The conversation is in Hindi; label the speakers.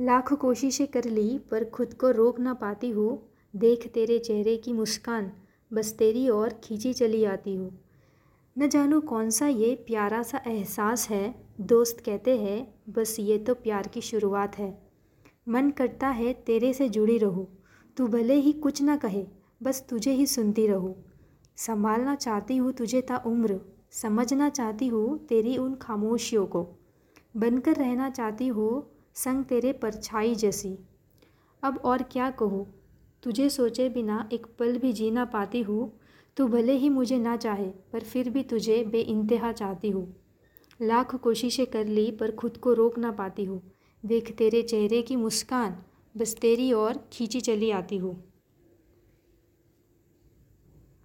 Speaker 1: लाख कोशिशें कर ली, पर खुद को रोक ना पाती हूँ। देख तेरे चेहरे की मुस्कान, बस तेरी ओर खींची चली आती हूँ। न जानूँ कौन सा ये प्यारा सा एहसास है, दोस्त कहते हैं, बस ये तो प्यार की शुरुआत है। मन करता है तेरे से जुड़ी रहूँ, तू भले ही कुछ ना कहे, बस तुझे ही सुनती रहूँ। संभालना चाहती हूँ तुझे ता उम्र, समझना चाहती हूँ तेरी उन खामोशियों को। बनकर रहना चाहती हूँ संग तेरे परछाई जैसी। अब और क्या कहूँ? तुझे सोचे बिना एक पल भी जी ना पाती हूँ। तू भले ही मुझे ना चाहे, पर फिर भी तुझे बे इंतहा चाहती हूँ। लाख कोशिशें कर ली, पर खुद को रोक ना पाती हूँ। देख तेरे चेहरे की मुस्कान, बस तेरी और खींची चली आती हूँ।